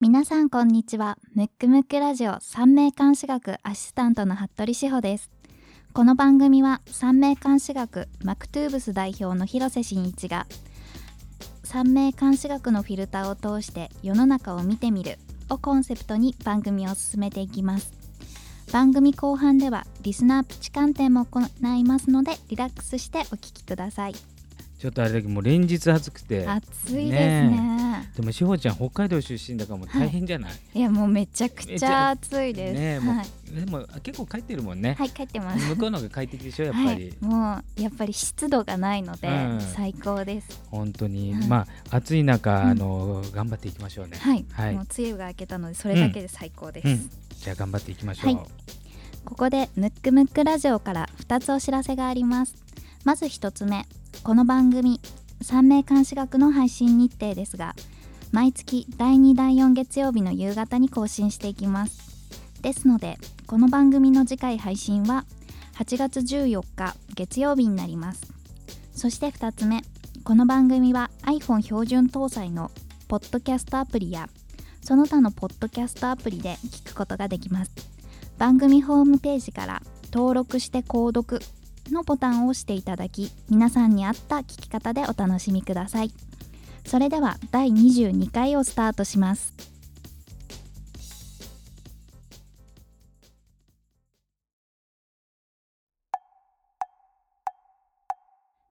皆さんこんにちは。ムックムックラジオ三名監視学アシスタントの服部志保です。この番組は三名監視学マクトゥーブス代表の広瀬真一が三名監視学のフィルターを通して世の中を見てみるをコンセプトに番組を進めていきます。番組後半ではリスナープチ観点も行いますのでリラックスしてお聞きください。ちょっとあれだけどもう連日暑くて。暑いですね。ねでも志保ちゃん北海道出身だからもう大変じゃない、いやもうめちゃくちゃ暑いです、ねもう、はい、でも結構帰ってるもんね、はい、帰ってます。向こうの方が快適でしょやっぱり、はい、もうやっぱり湿度がないので、うん。最高です。本当に、はい。まあ暑い中、うん。あの頑張っていきましょうね。はい、はい。もう梅雨が明けたのでそれだけで最高です、うん。じゃあ頑張っていきましょう、はい。ここでムックムックラジオから2つお知らせがあります。まず1つ目この番組三名監視学の配信日程ですが毎月第2第4月曜日の夕方に更新していきます。ですのでこの番組の次回配信は8月14日月曜日になります。そして2つ目この番組は iPhone 標準搭載のポッドキャストアプリやその他のポッドキャストアプリで聞くことができます。番組ホームページから登録して購読のボタンを押していただき皆さんに合った聞き方でお楽しみください。それでは第22回をスタートします。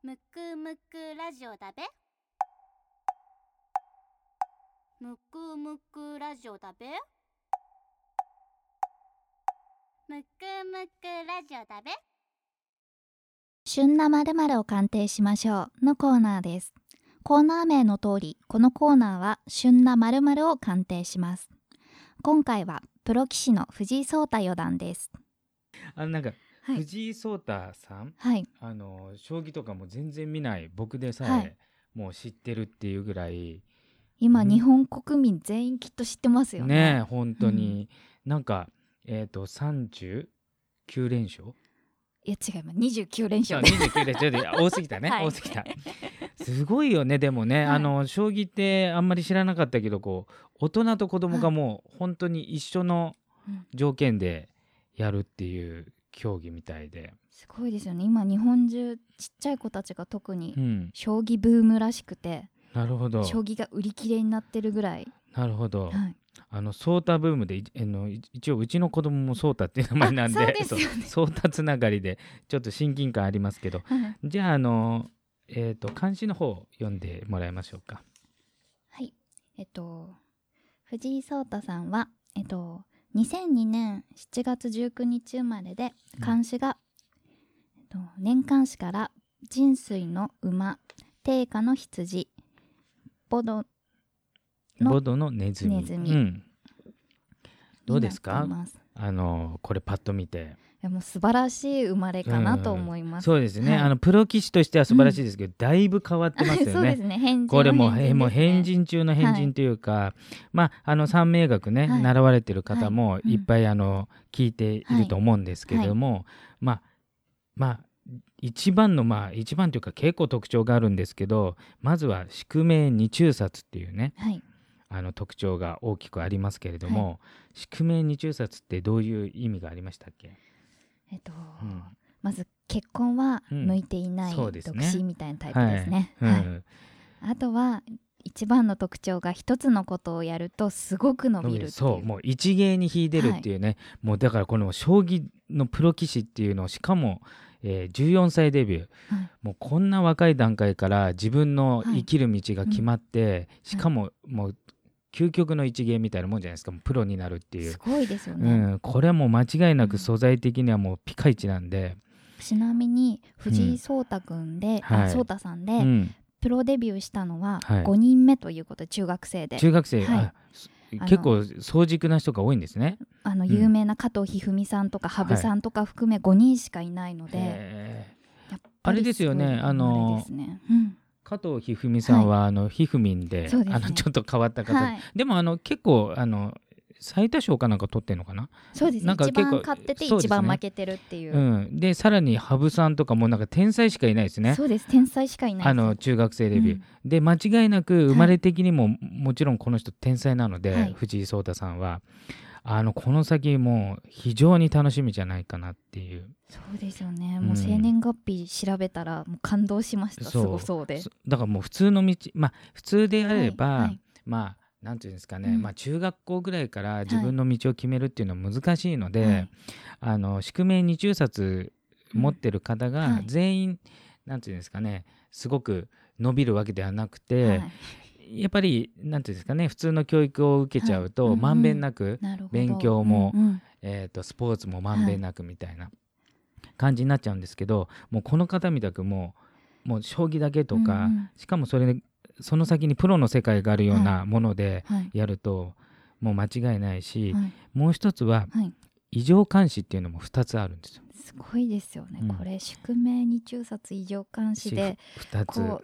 むくむくラジオだべ。むくむくラジオだべ。むくむくラジオだべ。旬な〇〇を鑑定しましょうのコーナーです。コーナー名の通りこのコーナーは旬な〇〇を鑑定します。今回はプロ棋士の藤井聡太四段です。あのなんか、はい。藤井聡太さんはい。あの将棋とかも全然見ない僕でさえ、はい。もう知ってるっていうぐらい今、うん。日本国民全員きっと知ってますよね。ねえ本当に、なんかえっ、と39連勝？いや違います29連勝で29連勝。で 多すぎたね、はい。多すぎた。すごいよねでもね、はい。あの将棋ってあんまり知らなかったけどこう大人と子供がもう本当に一緒のうん。条件でやるっていう競技みたいで、すごいですよね。今日本中ちっちゃい子たちが特にうん、将棋ブームらしくてなるほど。将棋が売り切れになってるぐらい、なるほど、はい、あのソータブームでいあのい一応うちの子供もソータっていう名前なんであそうでね。そうソータつながりでちょっと親近感ありますけどはいじゃああのえっ、と漢詩の方読んでもらいましょうか。はい。えっと藤井聡太さんはえっと2002年7月19日生まれでうん。漢詩が、えっと、年間詩から人水の馬定家の羊ボドのボドのネズミ。ネズミ。うん、どうですにかあのこれパッと見て。やもう素晴らしい生まれかなと思います、そうですね、はい。あのプロ棋士としては素晴らしいですけど、だいぶ変わってますよそうですね。ね変人これものへもう変人中の変人というか、まああの三名学ね、はい。習われてる方もはい。うんいっぱいあの聞いていると思うんですけれども、まあまあ一番のまあ一番というか結構特徴があるんですけどまずは宿命二中殺っていうね。はいあの特徴が大きくありますけれども、宿命二中殺ってどういう意味がありましたっけ、えっと、うん。まず結婚はうん。向いていない独身みたいなタイプですね。はい。はい。うんあとは一番の特徴が一つのことをやるとすごく伸びる。そう。もう一芸に秀でるっていうね、もうだからこの将棋のプロ棋士っていうのをしかも、えー14歳デビュー、はい。もうこんな若い段階から自分の生きる道が決まって、しかももう究極の一芸みたいなもんじゃないですか。プロになるっていう。す、ごいですようね。ん、これはもう間違いなく素材的にはもうピカイチなんで、ちなみに藤井聡太君で、はい。あ聡太さんで、うん、プロデビューしたのははい。5人目ということで中学生で、中学生、はい。結構早熟な人が多いんですね。あのん。有名な加藤一二三さんとか羽生さんとか含め5人しかいないので、へー。やっぱりあれですよね。あのね。うん加藤一二三さんは、あのひふみんでね。あのちょっと変わった方、はい。でもあの結構あの最多勝かなんか取ってんのかな、そうですね。一なんか結構番勝ってて一番負けてるっていう。うん、でさらに羽生さんとかもなんか天才しかいないですね。そうです。天才しかいないあの中学生デビュー、で間違いなく生まれ的にも、もちろんこの人天才なので、はい。藤井聡太さんはあのこの先もう非常に楽しみじゃないかなっていう。そうですよね。うん。もう生年月日調べたらもう感動しました。う。ごそうで。そだからもう普通の道まあ普通であれば、はいはい。まあなんていうんですかね、うん。まあ、中学校ぐらいから自分の道を決めるっていうのは難しいので、はい。あの宿命二中札持ってる方がうん。はい。全員、なんていうんですかねすごく伸びるわけではなくて、はいやっぱりなんていうんですかね普通の教育を受けちゃうと、まんべんなく、勉強もえー、とスポーツもまんべんなくみたいな感じになっちゃうんですけど、もうこの方みたくもうもう将棋だけとか、しかもそれでその先にプロの世界があるようなものではい。やると、もう間違いないし、はい。もう一つははい。異常監視っていうのも2つあるんですよ。すごいですよね、うんこれ宿命二中札異常監視で2つ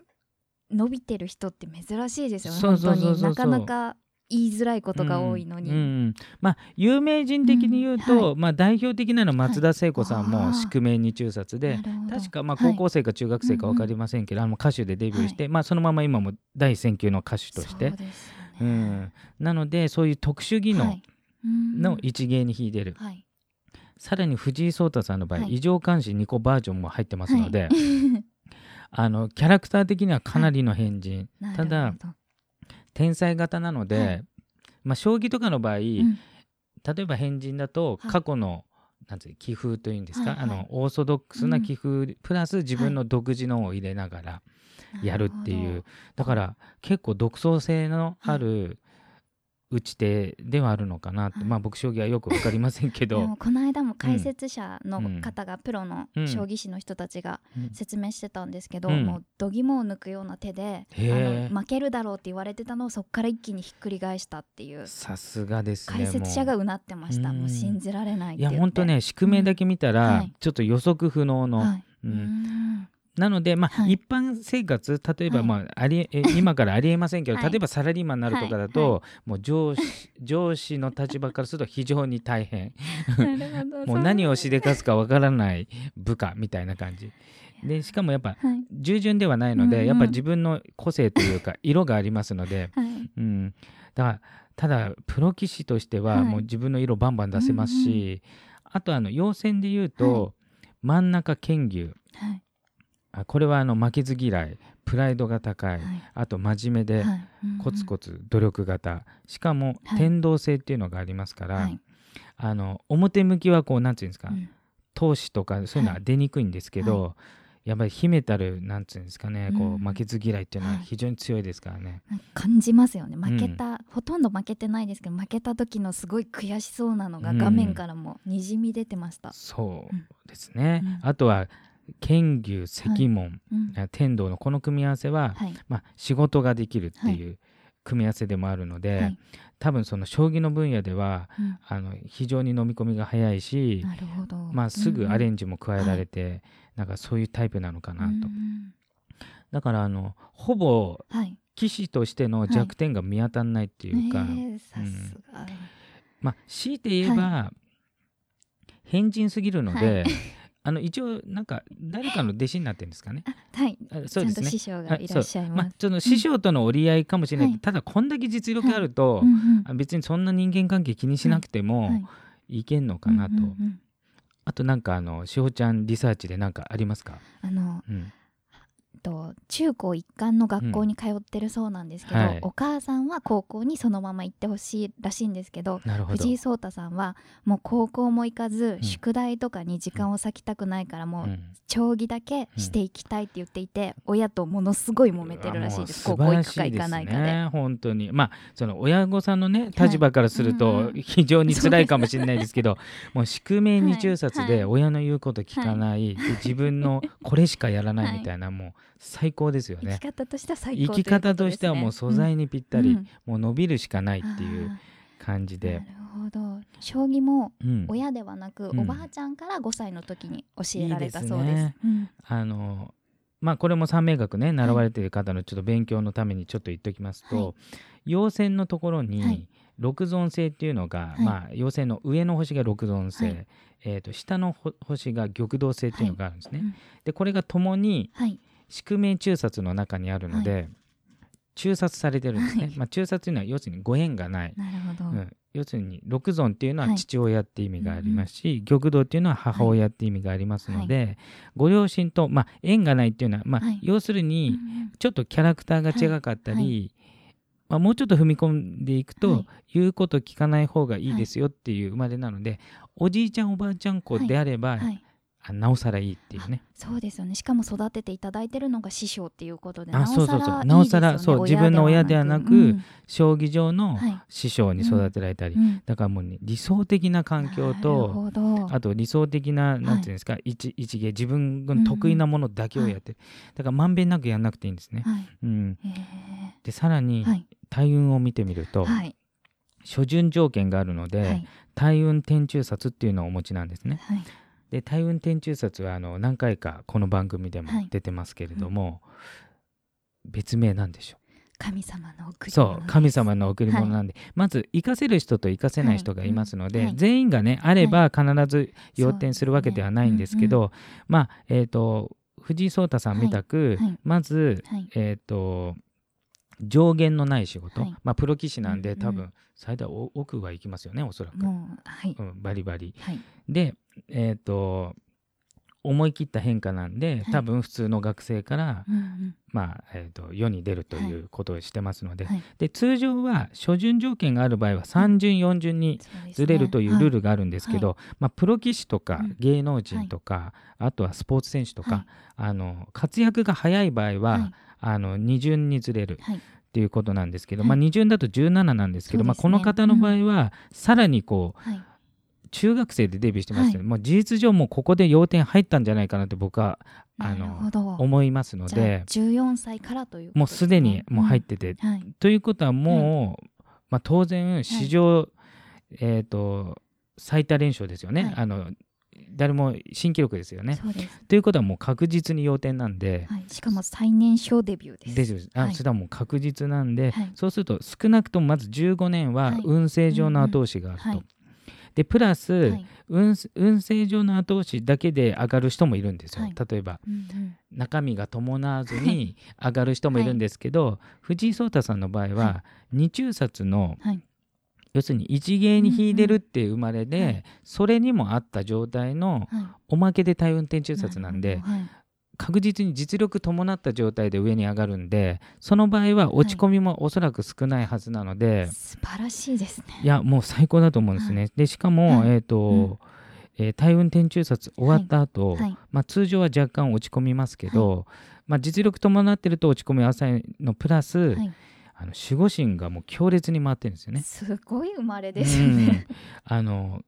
伸びてる人って珍しいですよね。なかなか言いづらいことが多いのに、うんうんまあ有名人的に言うと、うん。はまあ、代表的なのは松田聖子さんも宿命二中札で、なるほど。確かまあはい。高校生か中学生か分かりませんけど、あの歌手でデビューして、まあ、そのまま今も第一線級の歌手として。そうん、なのでそういう特殊技能の一芸に秀でる、はい。さらに藤井聡太さんの場合、はい。異常監視2個バージョンも入ってますので、はいあのキャラクター的にはかなりの変人、ただなるほど。天才型なので、はい。まあ、将棋とかの場合、うん。例えば変人だとはい。過去の、なんて棋風というんですか、はいはい。あのオーソドックスな棋風、プラス自分の独自のを入れながらやるっていう、だから結構独創性のある打ち手ではあるのかなって、はい。まあ僕将棋はよく分かりませんけほどこの間も解説者の方が、プロのうん。将棋士の人たちがうん。説明してたんですけど、うん。もう度肝を抜くような手であへー。の負けるだろうって言われてたのをそこから一気にひっくり返したっていうさすがですね解説者がもうなってました。う。んもう信じられないいや本当ね宿命だけ見たら、うん。はい。ちょっと予測不能の、はい、ううんんなので、まあはい。一般生活例えば、はい。まあ、ありえ 今からありえませんけど、はい。例えばサラリーマンになるとかだと、もう上司上司の立場からすると非常に大変。もう何をしでかすかわからない部下みたいな感じ。でしかもやっぱはい。従順ではないので、うんうん。やっぱ自分の個性というか色がありますので、はい。うん、だからただプロ棋士としてははい。もう自分の色バンバン出せますし、あとあの陽線で言うと、真ん中剣牛はいあこれはあの負けず嫌いプライドが高い、はい。あと真面目で、はい。うんコツコツ努力型。しかもはい。天動性っていうのがありますから、はい。あの表向きはこうなんていうんですか、うん。闘志とかそういうのは出にくいんですけど、やっぱり秘めたるなんていうんですかね、こうん。う負けず嫌いっていうのははい。非常に強いですからね。感じますよね。負けた、ほとんど負けてないですけど負けた時のすごい悔しそうなのがうん。画面からもにじみ出てました、そうですね、うん。あとは剣牛石門、うん天道のこの組み合わせは、はいまあ、仕事ができるっていう組み合わせでもあるので、はい多分その将棋の分野ではうんあの非常に飲み込みが早いし、なるほどまあ、すぐアレンジも加えられて、なんかそういうタイプなのかなと、うんだからあのほぼ棋士としての弱点が見当たらないっていうか、ねえさすが、まあ強いて言えば、変人すぎるので、あの一応なんか誰かの弟子になってるんですかね。はい。あそうですね。師匠がいらっしゃいまあます、その師匠との折り合いかもしれない、はいただこんだけ実力あると、うんうん。あ別にそんな人間関係気にしなくてもはい。い。けんのかなと、うんうんうん。あとなんかあのしほちゃんリサーチでなんかありますか、あのうん、と中高一貫の学校に通ってるそうなんですけど、うんはい。お母さんは高校にそのまま行ってほしいらしいんですけど藤井聡太さんはもう高校も行かず、ん。宿題とかに時間を割きたくないからもう、うん。将棋だけしていきたいって言っていて、親とものすごい揉めてるらしいです。高校行くか行かないかで。本当に。まあその親御さんのねはい。立場からするうんとうん。非常に辛いかもしれないですけど、もう宿命二中殺はい。で親の言うこと聞かない、で自分のこれしかやらないみたいな、もう最高ですよね。生き方としては最生高き方としてはもう素材にぴったり、うん。もう伸びるしかないっていうあ感じで。ーなるほど。将棋もうん。親ではなく、うん。おばあちゃんから5歳の時に教えられたそうです。いいですね。うん。あのまあこれも三名学ね習われている方のちょっと勉強のためにちょっと言っておきますと、はい。陽線のところに、はい。六尊星っていうのが、はい。まあ妖精の上の星が六尊星、はい。えー、と下のほ星が玉堂星っていうのがあるんですね。うん。でこれがともにはい宿命中殺の中にあるので、中殺されてるんですね。はい。まあ、中殺というのは要するにご縁がない。なるほど、うん、要するに六尊っていうのははい。父親って意味がありますし、玉堂っていうのは母親って意味がありますので、ご両親と、まあ、縁がないっていうのは、まあはい。要するに、うんうん。ちょっとキャラクターが違かったり、はい。まあ、もうちょっと踏み込んでいくと、はい。言うこと聞かない方がいいですよっていう生まれなので、おじいちゃんおばあちゃん子であれば、はい、あなおさらいいっていうね。そうですよね。しかも育てていただいてるのが師匠っていうことであなおさらいいですよねなおさらそう自分の親ではなくうん。将棋上のはい師匠に育てられたり、うん。だからもうね理想的な環境とあと理想的な、なんていうんですか一一芸自分の得意なものだけをやってる、だからまんべんなくやんなくていいんですね。はい。うん、へでさらに大運を見てみると、はい。初順条件があるので、はい。大運天中殺っていうのをお持ちなんですね。はいで大運天中殺はあの何回かこの番組でもはい。出てますけれども、別名なんでしょ神様の贈うそり物です。う神様の贈り物なんで、まず生かせる人と生かせない人がいますので、はいうんはい全員がねあれば必ず要点するわけではないんですけど、まあえっ、と藤井聡太さんみたく、はい。はい。まずはい。えっ、と上限のない仕事、はい。まあプロ棋士なんで、うんうん多分最大お奥は行きますよねおそらく、もうはい。うん、バリバリ。はい。でえっ、と思い切った変化なんで、はい。多分普通の学生から、うんうん。まあえー、と世に出るということをしてますので,、はい。で通常は初順条件がある場合は3順4順にずれるというルールルがあるんですけど、まあ、プロ棋士とかうん。芸能人とか、あとはスポーツ選手とか、あの活躍が早い場合は、はい。あの2順にずれるはい。っていうことなんですけど、はい。まあ、2順だと17なんですけど、まあ、この方の場合はさらにこうはい中学生でデビューしてますので、はい。もう事実上もうここで要点入ったんじゃないかなって僕はあの思いますのじゃあで14歳からということもうすでにもう入ってて、うん。はい。ということはもう、まあ、当然史上、えー、と最多連勝ですよね、はい。あの誰も新記録ですよね。ということはもう確実に要点なんで。はい。しかも最年少デビューです。ですあはい。それはもう確実なんで、はい。そうすると少なくともまず15年ははい。運勢上の後押しがあると。でプラス、はい。運運勢上の後押しだけで上がる人もいるんですよ、はい。例えばうんうん。中身が伴わずに 上がる人もいるんですけど、藤井聡太さんの場合は、は二中殺のはい。要するに一芸に引いてるっていう生まれで、うんうんはい。それにもあった状態のはい。おまけで大運転中殺なんではい確実に実力伴った状態で上に上がるんでその場合は落ち込みもおそらく少ないはずなので、素晴らしいですね。い、やもう最高だと思うんですね。でしかも、はいえっ、と、うん。えー大運転中殺終わった後、はい。まあ、通常は若干落ち込みますけど、まあ、実力伴ってると落ち込み浅いのプラス、はい。あの守護神がもう強烈に回ってるんですよね。すごい生まれですよね。うん。あの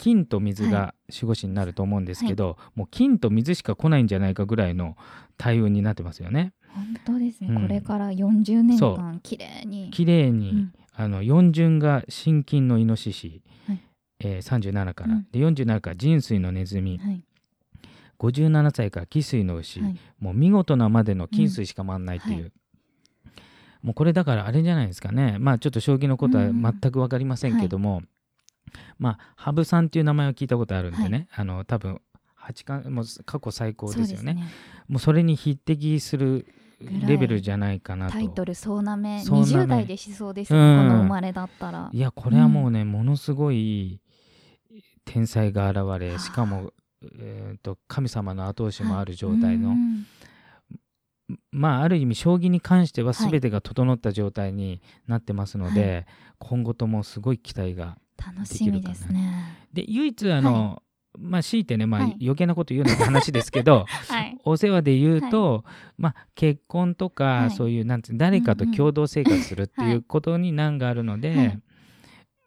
金と水が守護神になると思うんですけど、もう金と水しか来ないんじゃないかぐらいの大運になってますよね。本当ですね、うん。これから40年そ間綺麗に。綺麗に、うん。あの4順が心筋のイノシシ、はい。えー37から、うん。で47から人水のネズミ、はい。57歳から汽水の牛、はい。もう見事なまでの金水しか回んないっていう、うんはもうこれだからあれじゃないですかね。まあちょっと将棋のことは全く分かりませんけども、まあ羽生さんっていう名前を聞いたことあるんでね、あの多分八冠もう過去最高ですよね。そうもうそれに匹敵するレベルじゃないかなと。タイトル総なめ総なめ。20代でしそうですよ、うん。この生まれだったら。いやこれはもうね、ものすごい天才が現れしかも、えー、と神様の後押しもある状態の、うんまあある意味将棋に関してははい全てが整った状態になってますので、今後ともすごい期待が楽しみですね。で唯一あの、まあ強いてね、まあはい。余計なこと言うのって話ですけど はい。お世話で言うと、まあ、結婚とか、はい。そういうなんつう誰かと共同生活するっていうことに難があるので、はい。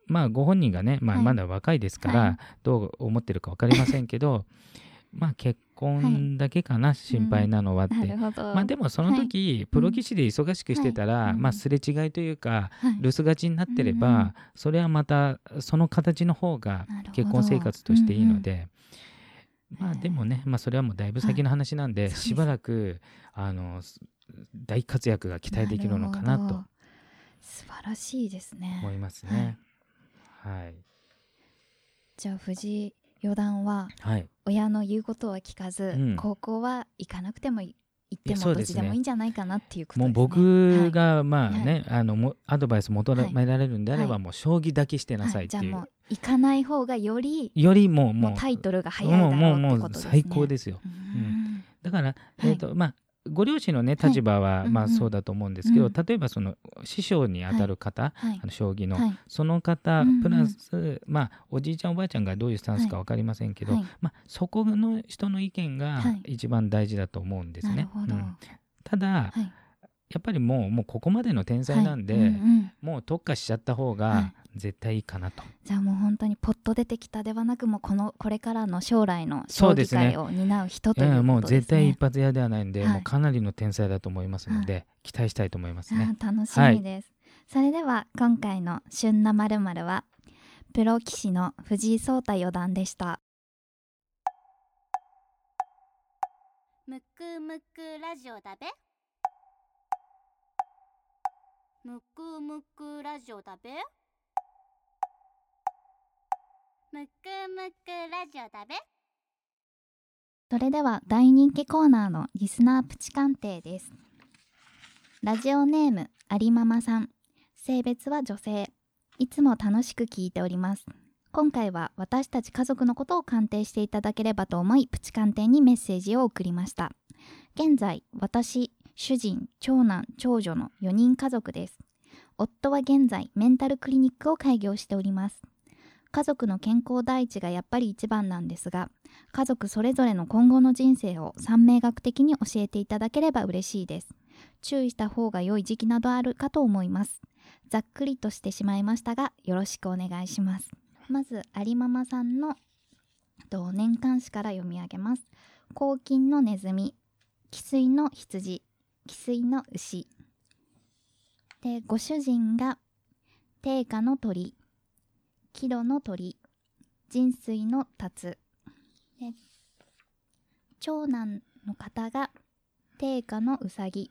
まあご本人がね、まあ、はい。まだ若いですから、はい。どう思ってるか分かりませんけどまあ結婚だけかな、心配なのはって。なるほど。まあでもその時、プロ棋士で忙しくしてたら、はい。まあすれ違いというか、はい。留守がちになってれば、うんうん。それはまたその形の方が結婚生活としていいので、うんまあでもね、まあ、それはもうだいぶ先の話なんで、しばらくあのす大活躍が期待できるのかなと。素晴らしいですね。思いますね。はい、じゃあ藤井四段ははい、親の言うことは聞かず、うん。高校は行かなくてもい行ってもどっちでもいいんじゃないかなっていうこともうですね。僕がまあね、あのもあドバイス求められるんであれば、はい。もう将棋だけしてなさはいい、っていう、じゃあもう行かない方がよりよりもももううタイトルが早いだろうもうもうもうってことですね。最高ですよ。ううん。ん。だから、いえーとまあご両親のねはい立場は、まあそうだと思うんですけど、うん。例えばその師匠にあたる方、はいあの将棋の、はい。その方プラス、まあおじいちゃんおばあちゃんがどういうスタンスか分かりませんけど、はい。まあ、そこの人の意見がはい。一番大事だと思うんですね。うん。ただ、はい。やっぱりもうもうここまでの天才なんで、はい。うんうん。もう特化しちゃった方はがい絶対いいかなと。じゃあもう本当にポッと出てきたではなくもうこのこれからの将来の将棋そうですね界を担う人ということですね。うんもう絶対一発屋ではないんで、はい。もうかなりの天才だと思いますので、期待したいと思いますね。楽しみです、それでは今回の「旬なまるはプロ棋士の藤井聡太四段でした。むくむくラジオだべ。むくむくラジオだべむくむくラジオだべ。それでは大人気コーナーのリスナープチ鑑定です。ラジオネーム有ママさん。性別は女性。いつも楽しく聞いております。今回は私たち家族のことを鑑定していただければと思いプチ鑑定にメッセージを送りました。現在私主人長男長女の4人家族です。夫は現在メンタルクリニックを開業しております。家族の健康第一がやっぱり一番なんですが家族それぞれの今後の人生を三名学的に教えていただければ嬉しいです。注意した方が良い時期などあるかと思います。ざっくりとしてしまいましたがよろしくお願いします。まず有ママさんのと年間誌から読み上げます。黄金のネズミ汽水の羊汽水の牛。でご主人が定価の鳥。キロの鳥。人水の達で長男の方が定価のうさぎ。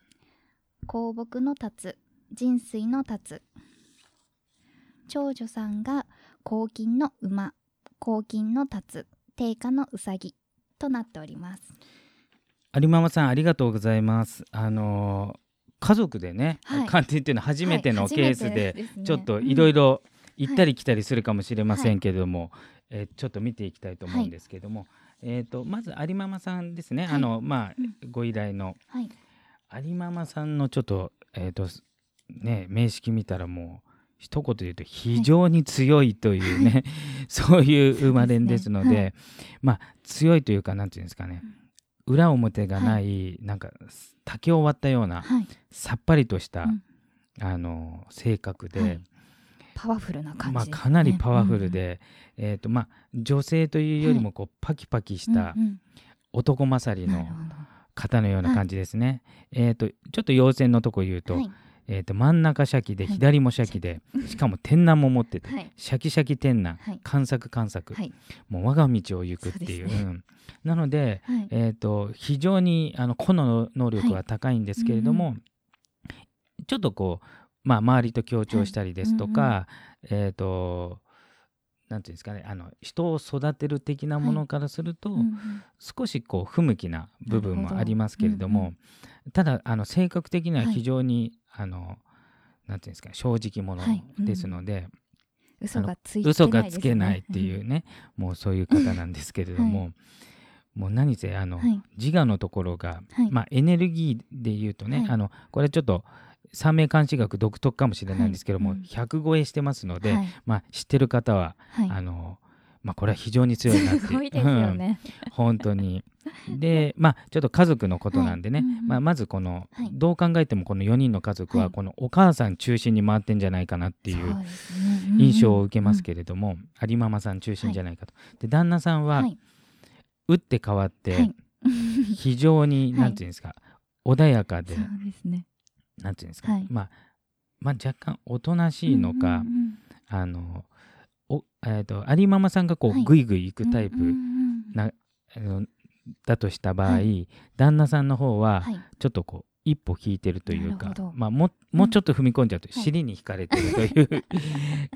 香木の達人水の達長女さんが黄金の馬。黄金の達定価のうさぎ。となっております。有ママさんありがとうございます。あのー家族でね、はい。鑑定っていうのは初めてのはいケースで、初めてですね。ちょっといろいろ行ったはり来たりするかもしれませんけれども、えーちょっと見ていきたいと思うんですけども、えっ、とまず有ママさんですね、はい。あのまあ、うん。ご依頼の。はい。有ママさんのちょっとえっ、とね名式見たらもう一言で言うと非常に強いというね、そういう生まれですのでね。はい。まあ強いというかなんていうんですかね、裏表がない、なんか竹を割ったようなはい。さっぱりとした、うん。あの性格で、はいパワフルな感じ。まあ、かなりパワフルで、えーとまあ、女性というよりもこう、パキパキしたうんうん。男勝りの方のような感じですね。えー、とちょっと陽線のとこ言うと,、はい。えー、と真ん中シャキではい。左もシャキで、しかも天南も持ってて、はい。シャキシャキ天南、はい。観察観察、はい。もう我が道を行くっていう。そうね。うん。なので、はい。えー、と非常にあの個の能力は高いんですけれども、はいちょっとこう、まあ、周りと協調したりですとか、はいえっ、となんていうんですかねあの人を育てる的なものからすると、うんうん。少しこう不向きな部分もありますけれども、うんうんただあの性格的にははい。非常に、あのなんていうんですか正直者はい。うん。ですので、嘘がついてないですね。嘘がつけないっていうね、もうそういう方なんですけれども、もう何せあの、はい。自我のところが、はい。まあ、エネルギーで言うとね、はい。あのこれちょっと三名監視学独特かもしれないんですけども、はい。うん100超えしてますので、はい。まあ、知ってる方は、はい。あのまあ、これは非常に強いなって。すごいですよね。うん。本当に。でまあちょっと家族のことなんでね、はいうんうん。まあ、まずこの、はい。どう考えてもこの4人の家族ははい。このお母さん中心に回ってんじゃないかなっていう印象を受けますけれども、有ママさん中心じゃないかと。で旦那さんは、はい。打って変わって、はい。非常に、はい。なんていうんですか穏やかでそうですね。なんていうんですか、はい。まあ、まあ若干おとなしいのか、うんうんあのおえー、と有ママさんがこう、はい。ぐいぐい行うんくタイプ、うんうんなあのだとした場合、は旦那さんの方ははい。ちょっとこ一歩引いてるというかまあ、ももうちょっと踏み込んじゃうとはい。尻に惹かれてるという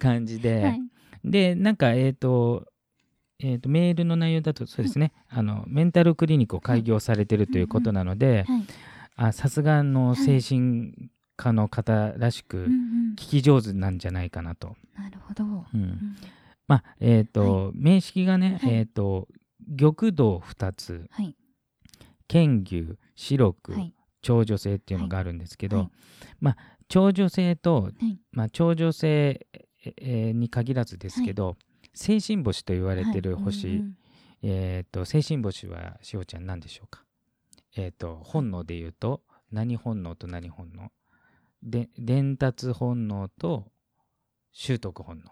感じで、はい。でなんかえっ、と,、えー、とメールの内容だとそうですね、あのメンタルクリニックを開業されてるということなので、はいあさすがの精神科の方らしく聞き上手なんじゃないかなと。なるほど、うん。うん。まあえっ、と、名式がね、はい。えっ、と玉堂2つはい。剣牛白く、はい。長女性っていうのがあるんですけど、はい。まあ長女性と、はい。まあ、長女性えーに限らずですけど、精神星と言われてる星、えっ、と精神星はしおちゃん何でしょうか？えっ、と本能で言うと何本能と何本能。で伝達本能と習得本能。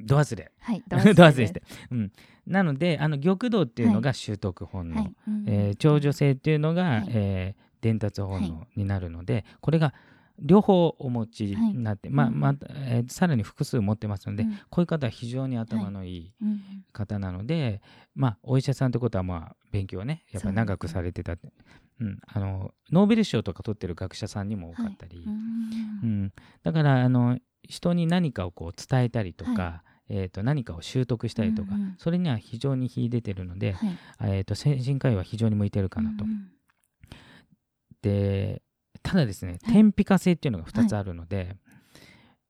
ド忘れ。はい ド忘れ。して、うん、なのであの玉堂っていうのが習得本能、はい。うん。えー長女性っていうのが、はい。えー伝達本能になるので、これが両方お持ちになって、まあうん。まあえーさらに複数持ってますので、うん。こういう方は非常に頭のいいうん方なので、まあお医者さんってことはまあ勉強ねやっぱり長くされてたって、うん、あのノーベル賞とか取ってる学者さんにも多かったり、うんうん、だからあの人に何かをこう伝えたりとか、はえー、と何かを習得したりとか、うんうん。それには非常に秀でてるので、はい。えー、と精神科医は非常に向いてるかなと。うんうん。でただですねはい。天日化性っていうのが2つあるので、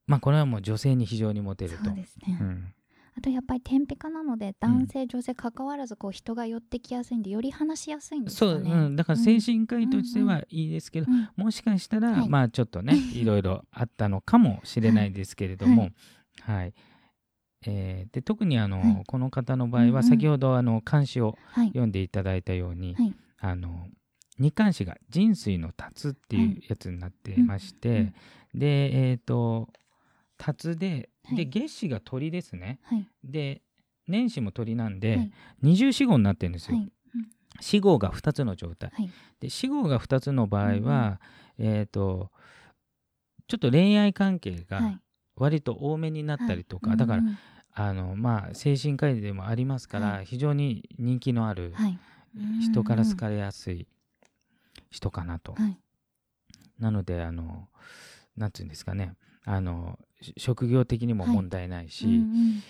まあこれはもう女性に非常にモテると。そう。ですね、うん。あとやっぱり天日化なので男性、女性関わらずこう人が寄ってきやすいんでより話しやすいんですそう、よね。うん、だから精神科医としてはいいですけど、うんもしかしたら、はい。まあちょっとねいろいろあったのかもしれないですけれども、はい。えーで特にあの、はい。この方の場合うんうんは先ほどあの漢詩をはい。読んでいただいたように、はい。あの日漢詩が「人水の達」っていうやつになってまして、うんうんでえっ、と達ではい。で月子が鳥ですね。はい。で年始も鳥なんで、はい。二重四号になってるんですよ。はい。四号が2つの状態。はい。で四号が2つの場合は、えっ、とちょっと恋愛関係はい。が割と多めになったりとか、だから、うんうんあのまあ精神科医でもありますから、はい。非常に人気のあるはい。人から好れかれやすい人かなと。はい。なのであのなんていうんですかね。あのし職業的にもはい。問題ないし、うんうん。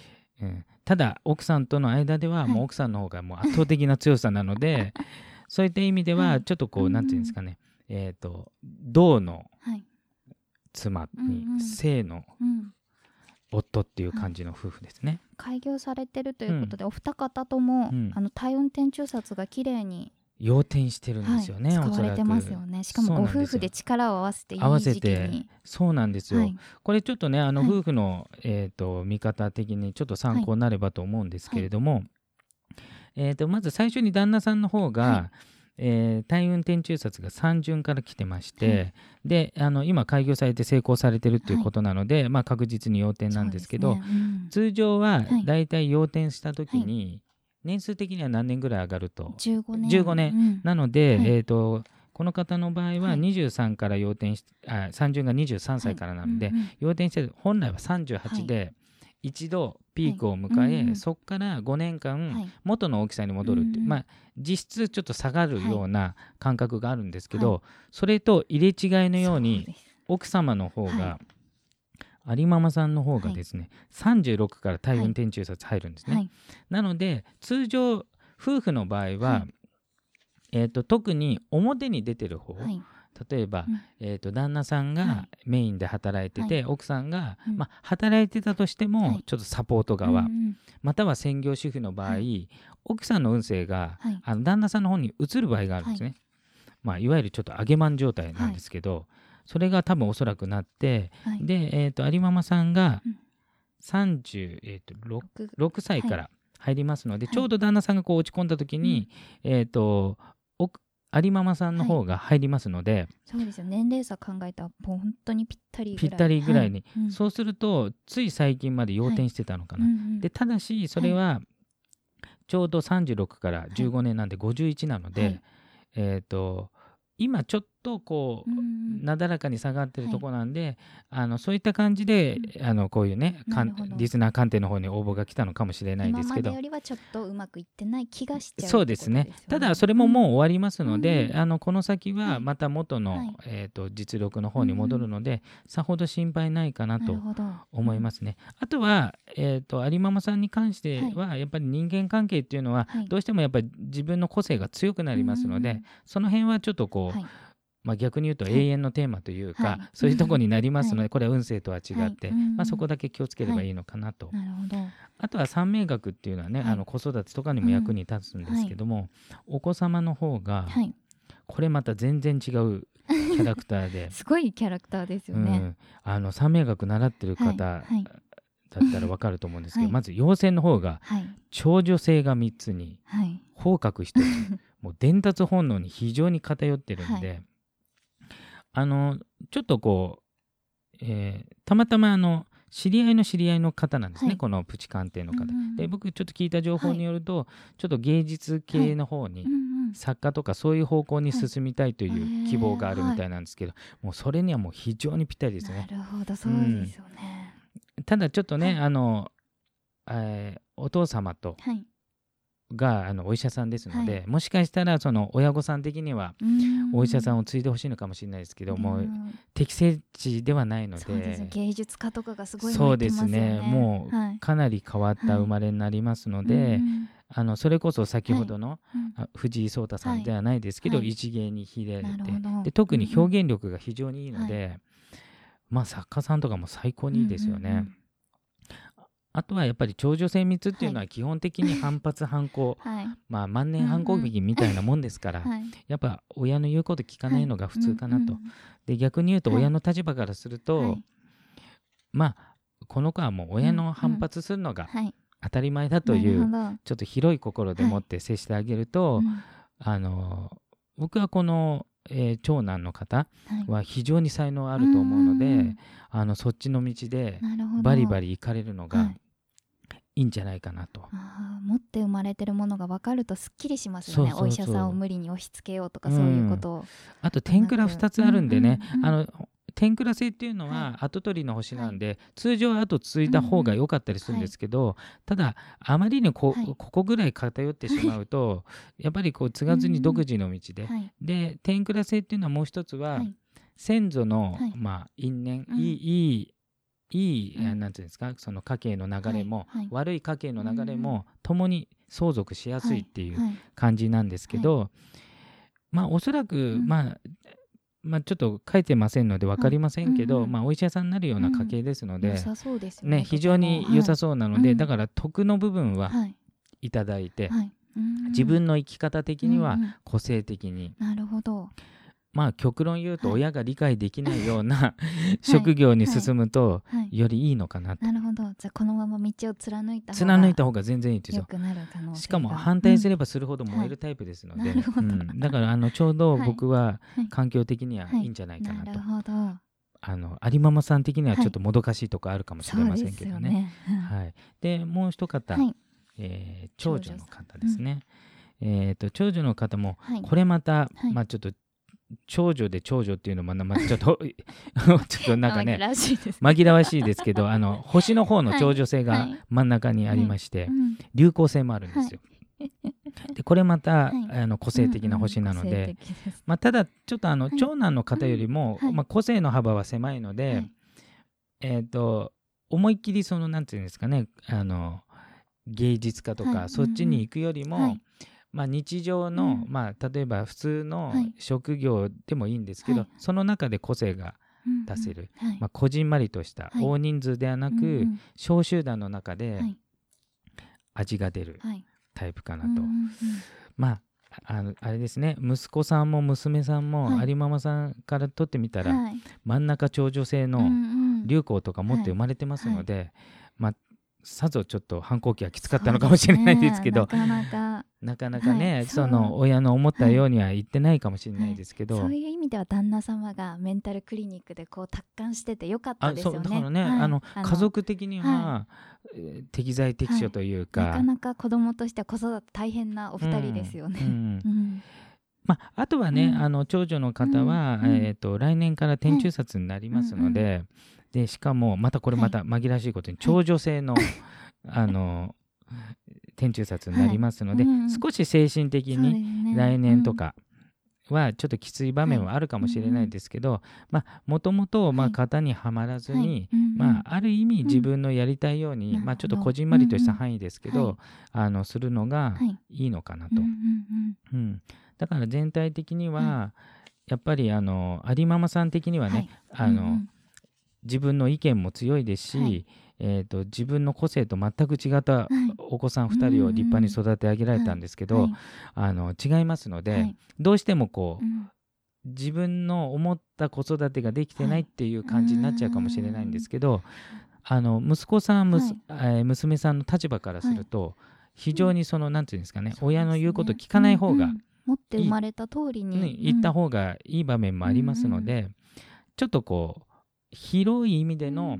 うんただ奥さんとの間でははい。もう奥さんの方がもう圧倒的な強さなので、そういった意味でははい。ちょっとこう、うんうん。なんていうんですかね。えっ、と銅のはい。妻にうんうん。性のうん。夫っていう感じの夫婦ですね。開業されてるということで、お二方とも、うん。あの体温点中札が綺麗に、要点してるんですよね、はい、使われてますよね。しかもご夫婦で力を合わせていい合わせてにそうなんですよ、はい。これちょっとねあのはい。夫婦の、えー、と見方的にちょっと参考になればと思うんですけれども、えー、とまず最初に旦那さんの方が、はい。えー大運転中札が3巡から来てまして、はい。であの今開業されて成功されてるっていうことなので、まあ、確実に要点なんですけどね。うん。通常ははい。だいたい要点した時に、年数的には何年ぐらい上がると？15年。15年。うん。なので、はい。えー、とこの方の場合ははい。23から要点し、あ3巡が23歳からなので、はい。うんうん要点して本来は38で一度ピークを迎え、はい。うんうんそこから5年間はい。元の大きさに戻るっていまあ実質ちょっと下がるような感覚があるんですけど、はそれと入れ違いのようそに奥様の方が、は有ママさんの方がですね、36から大運転中札入るんですね。はい。なので通常夫婦の場合は、はい。えー、と特に表に出てる方、はい。例えば、うん。えー、と旦那さんはがい。メインで働いてて、奥さんが、うん。まあ、働いてたとしても、はい。ちょっとサポート側、または専業主婦の場合、は奥さんの運勢が、はい。あの旦那さんの方に移る場合があるんですね。い。まあ、いわゆるちょっと上げマン状態なんですけど、それが多分おそらくなって、はい。で、えー、と有ママさんがうん。36、えー、と6六6歳から入りますので、はい。ちょうど旦那さんがこう落ち込んだ時に、えっ、と奥有ママさんの方が入りますので、そうですよ。年齢差考えたら本当にぴったりぐらい。ぴったりぐらいに、はい。うん。そうするとつい最近まで要点してたのかな。うんうん。でただしそれはちょうど36から15年なんで51なので、はい。えっ、と今ちょっとこう、うんなだらかに下がってるとこなんで、あのそういった感じで、あのこういうねかんリスナー鑑定の方に応募が来たのかもしれない今ですけど。までよりはちょっとうまくいってない気がしちゃうそうですね。ただそれももう終わりますので、うんあのこの先ははい。また元の、はい。えー、と実力の方に戻るので、さほど心配ないかなと思いますね。あとは、えー、と有ママさんに関しては、やっぱり人間関係っていうのは、はい。どうしてもやっぱり自分の個性が強くなりますので、うん。その辺はちょっとこう、はいまあ、逆に言うとはい。永遠のテーマというか、はい。そういうところになりますので、はいこれは運勢とは違って、まあ、そこだけ気をつければいいのかなと。なるほど。あとは三名学っていうのはね、はい。あの子育てとかにも役に立つんですけども、お子様の方が、はい。これまた全然違うキャラクターで。すごいキャラクターですよね、うん、あの三名学習ってる方だったらわかると思うんですけど、はい。まず陽性の方がはい。長女性が3つにはい。方角1つ。もう伝達本能に非常に偏ってるんで、あのちょっとこう、えーたまたまあの知り合いの知り合いの方なんですね、はい。このプチ鑑定の方、うんうんで僕ちょっと聞いた情報によると、ちょっと芸術系の方に、うんうん。作家とかそういう方向に進みたいといはい。う希望があるみたいなんですけど、もうそれにはもう非常にぴったりですね。なるほどそうですよね、ただちょっとね、はい。あの、えーお父様とはい。があのお医者さんですので、はもしかしたらその親御さん的にはお医者さんをを継いでほしいのかもしれないですけど、もううん適正値ではないので。そうです芸術家とかがすごいそうですね。もうはい。かなり変わった生まれになりますので、うん。あのそれこそ先ほどの、うん。あ藤井聡太さんではないですけど、はい。一芸に秀でで特に表現力が非常にいいので、まあ作家さんとかも最高にいいですよね。うんうんうんあとはやっぱり長女精密っていうのは基本的に反発反抗、はい。まあ万年反抗劇みたいなもんですから、はい。やっぱ親の言うこと聞かないのが普通かなと。うんうんで逆に言うとはい。親の立場からすると、はい。まあこの子はもう親の反発するのがはい。当たり前だという、なるほど。ちょっと広い心でもって接してあげると、うん。あの僕はこの、えー長男の方はい。は非常に才能あると思うので、んんあのそっちの道でバリバリ行かれるのはがい。いいんじゃないかなと。あー持って生まれてるものが分かるとすっきりしますよね。お医者さんを無理に押し付けようとかそういうこと。を、あと天蔵2つあるんでね、うんうんうん。あの天蔵星っていうのはは後取りの星なんで、通常は後継いだ方が良かったりするんですけど、ただあまりにこ,、はい。ここぐらい偏ってしまうと、やっぱりこう継がずに独自の道で、はい。で天蔵星っていうのはもう一つは、はい。先祖の、はい。まあ、因縁、うん。いいいいいい、うん。えーなんていうんですかその家計の流れも、はい。はい。悪い家計の流れうんも、共に相続しやすいっていうはい。感じなんですけど、まあおそらく、ん。まあまあちょっと書いてませんので分かりませんけど、うんうんまあお医者さんになるような家系ですので、うですよねね非常に良さそうなので、は。い。だから得の部分ははい。いただいて、はい。うん。自分の生き方的には個性的に、なるほどまあ極論言うとはい。親が理解できないような 職業に進むとはい。よりいいのかなと、なるほど。じゃあこのまま道を貫いた方が貫いた方が全然いいですよ良くなる可能性が。しかも反対すれば、ばするほど燃えるタイプですので、だからあのちょうど僕ははい。環境的にはいいんじゃないかなと、なるほど。あの有ママさん的にはちょっともどかしいとこあるかもしれませんけどね。はい、でもう一方、はい。えー長女の方ですね。えー、と長女の方もはい。これまた、はい。まあちょっと長女で長女っていうのもまあちょっと ちょっとなんかね紛らわしいですけどあの星の方の長女性がはい。真ん中にありまして、うん。流行性もあるんですよ。でこれまた、はい。あの個性的な星なので、うんうん。です。まあ、ただちょっとあの、はい。長男の方よりも、はい。まあ、個性の幅は狭いので、はい。えー、と思いっきりそのなんていうんですかねあの芸術家とか、はい。そっちに行くよりも、はいまあ、日常の、うん。まあ、例えば普通のはい。職業でもいいんですけど、はい。その中で個性がうん出せる、はい。まあ、こじんまりとした、はい。大人数ではなく、うんうん。小集団の中ではい。味が出るはい。タイプかなと。うんうんうん。まああのあれですね。息子さんも娘さんも、はい。有ママさんからとってみたら、はい。真ん中長女性うんのうん。流行とか持って生まれてますので、まあさぞちょっと反抗期はきつかったのかもしれないですけど。なかなか。なかなかね、はいその親の思ったようには言ってないかもしれないですけど、そういう意味では旦那様がメンタルクリニックでこう達観しててよかったあですよね。そうだからね、はい。あの家族的には、適材適所というか、なかなか子供としては子育て大変なお二人ですよね。うんうん。まあ、あとはね、うん。あの長女の方は、うん。うん。えー、と来年から天中殺になりますので,、でしかもまたこれまた紛らわしいことに長女性の、あの天中殺になりますので、はい。うん少し精神的にね。来年とかはちょっときつい場面はあるかもしれないですけど、まあもともとまあはい。型にはまらずはい。に、うんうん。まあ、ある意味ん。自分のやりたいように、なるほど。まあ、ちょっとこじんまりとした範囲ですけど、うんうんはい。あのするのがはい。いいのかなと。うんうんうん。うん、だから全体的には、はやっぱりあの有ママさん的にはね、あのはいうんうん自分の意見も強いですし、はい。えー、と自分の個性と全く違ったはい。お子さん2人を立派に育て上げられたんですけど、はい。あの違いますので、はい。どうしてもこう、うん。自分の思った子育てができてないっていう感じになっちゃうかもしれないんですけど、あの息子さん、むすえー娘さんの立場からすると、非常にその、なんていうんですかね親の言うこと聞かない方が、うんうん。持って生まれた通りに。ね、言った方がいい場面もありますので、ちょっとこう広い意味での,、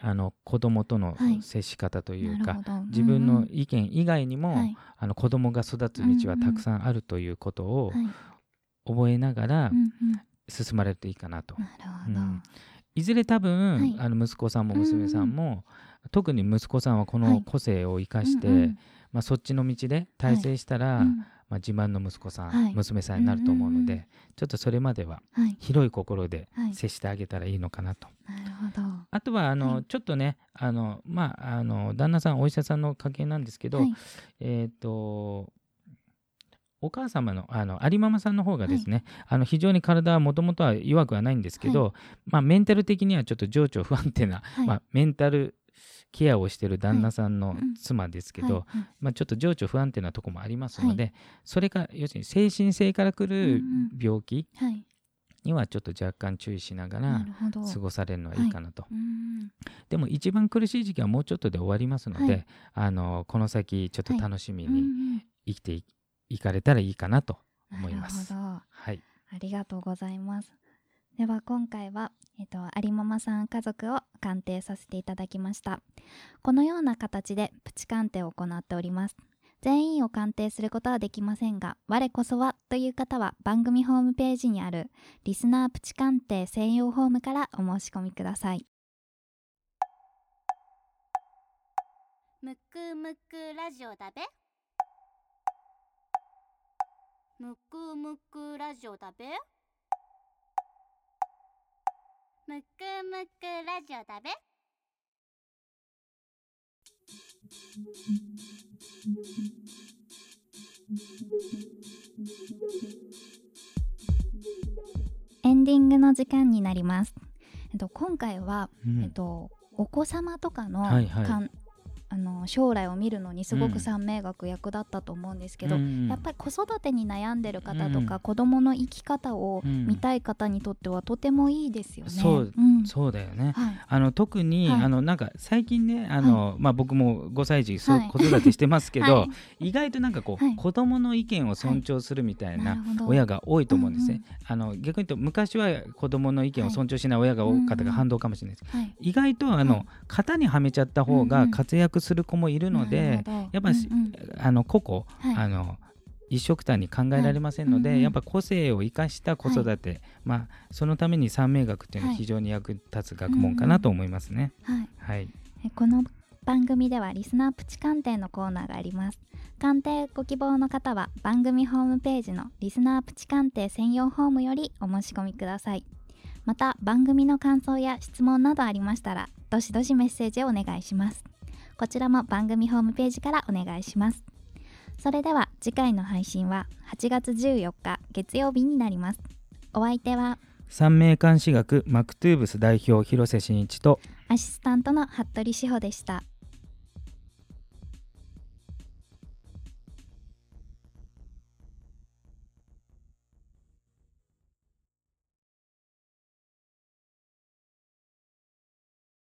あの子供とのはい。接し方というか、なるほど。自分の意見以外にも、はい。あの子供が育つ道はたくさんあるということをはい。覚えながらうんうん。進まれるといいかなと。いずれ多分、はい。あの息子さんも娘さんも、特に息子さんはこはい。の個性を生かして、うんうん。まあ、そっちの道で大成したら、うんまあ、自慢の息子さん、はい。娘さんになると思うので、うんうんうん。ちょっとそれまでははい。広い心ではい。接してあげたらいいのかなと。なるほど。あとはあの、はい。ちょっとねあの、まあ、あの旦那さんお医者さんの家系なんですけど、はい。えっ、とお母様のあの有ママさんの方がですね、あの非常に体はもともとは弱くはないんですけど、まあ、メンタル的にはちょっと情緒不安定な、はい。まあ、メンタルケアをしてる旦那さんのうん。妻ですけど、はい。はいまあ、ちょっと情緒不安定なとこもありますので、それが要するに精神性からくるうん病気はい。にはちょっと若干注意しながなら過ごされるのはいいかなと。うん。でも一番苦しい時期はもうちょっとで終わりますので、はい。あのこの先ちょっと楽しみにん生きてい,、いかれたらいいかなと思います。なるほど。はい、ありがとうございます。では今回は、えっと、有ママさん家族を鑑定させていただきました。このような形でプチ鑑定を行っております。全員を鑑定することはできませんが、我こそはという方は番組ホームページにあるリスナープチ鑑定専用フォームからお申し込みください。むくむくラジオだべむくむくラジオだべむくむくラジオだべ。エンディングの時間になります。えっと、今回はうん。えっと、お子様とかの,、はいはいあの将来を見るのにすごうん。く三名学役立ったと思うんですけど、うん。やっぱり子育てに悩んでる方とか、うん。子供の生き方をうん。見たい方にとってはとてもいいですよね。そううん。そうだよね。はい。あの特に、はい。あのなんか最近ねあの、まあ、僕も5歳児、そうはい。子育てしてますけど、はい。意外となんかこう、はい。子供の意見を尊重するみたいな親が多いと思うんですね。うんあの逆に言うと昔は子供の意見を尊重しない親が多かったがはい反動かもしれないです。はい。意外とあの、はい。型にはめちゃった方がうんうん。活躍する子もいるので、やっぱしうんうん。あの個々、はい。あの一緒くたに考えられませんので、はい。うんうんやっぱ個性を生かした子育て、まあそのために三名学っていうのははい。非常に役立つ学問かなと思いますね。はい。はい、えこの番組ではリスナープチ鑑定のコーナーがあります。鑑定ご希望の方は番組ホームページのリスナープチ鑑定専用フォームよりお申し込みください。また番組の感想や質問などありましたらどしどしメッセージをお願いしますこちらも番組ホームページからお願いします。それでは次回の配信は8月14日月曜日になります。お相手は三名監視学マクトゥーブス代表広瀬真一とアシスタントの服部志保でした